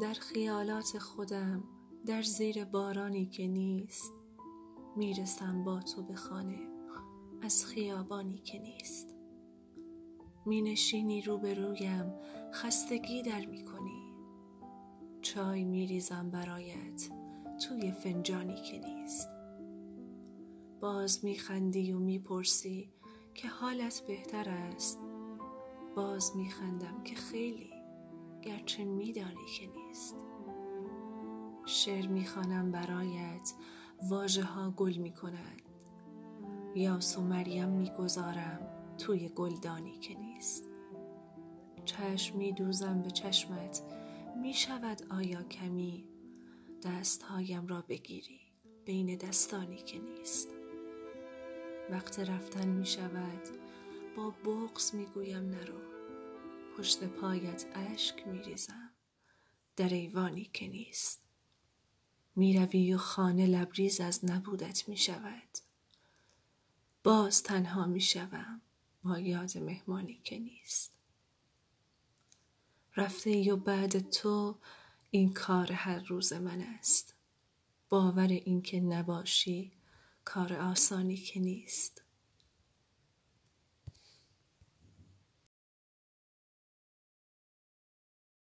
در خیالات خودم در زیر بارانی که نیست می‌رسم با تو به خانه از خیابانی که نیست. می نشینی روبرویم خستگی در می کنی چای می ریزم برایت توی فنجانی که نیست. باز می خندی و می پرسی که حالت بهتر است. باز می خندم که خیلی. گرچه میدانی که نیست. شعر می‌خوانم برایت واژه ها گل می کند یاس و مریم می‌گذارم توی گلدانی که نیست. چشم می دوزم به چشمت می شود آیا کمی دستهایم را بگیری بین دستانی که نیست. وقت رفتن می شود با بغز می گویم نرو. پشت پایت اشک می ریزم در ایوانی که نیست. می روی و خانه لبریز از نبودت می شود باز تنها می شوم با یاد مهمانی که نیست. رفته ای بعد تو این کار هر روز من است. باور اینکه نباشی کار آسانی که نیست.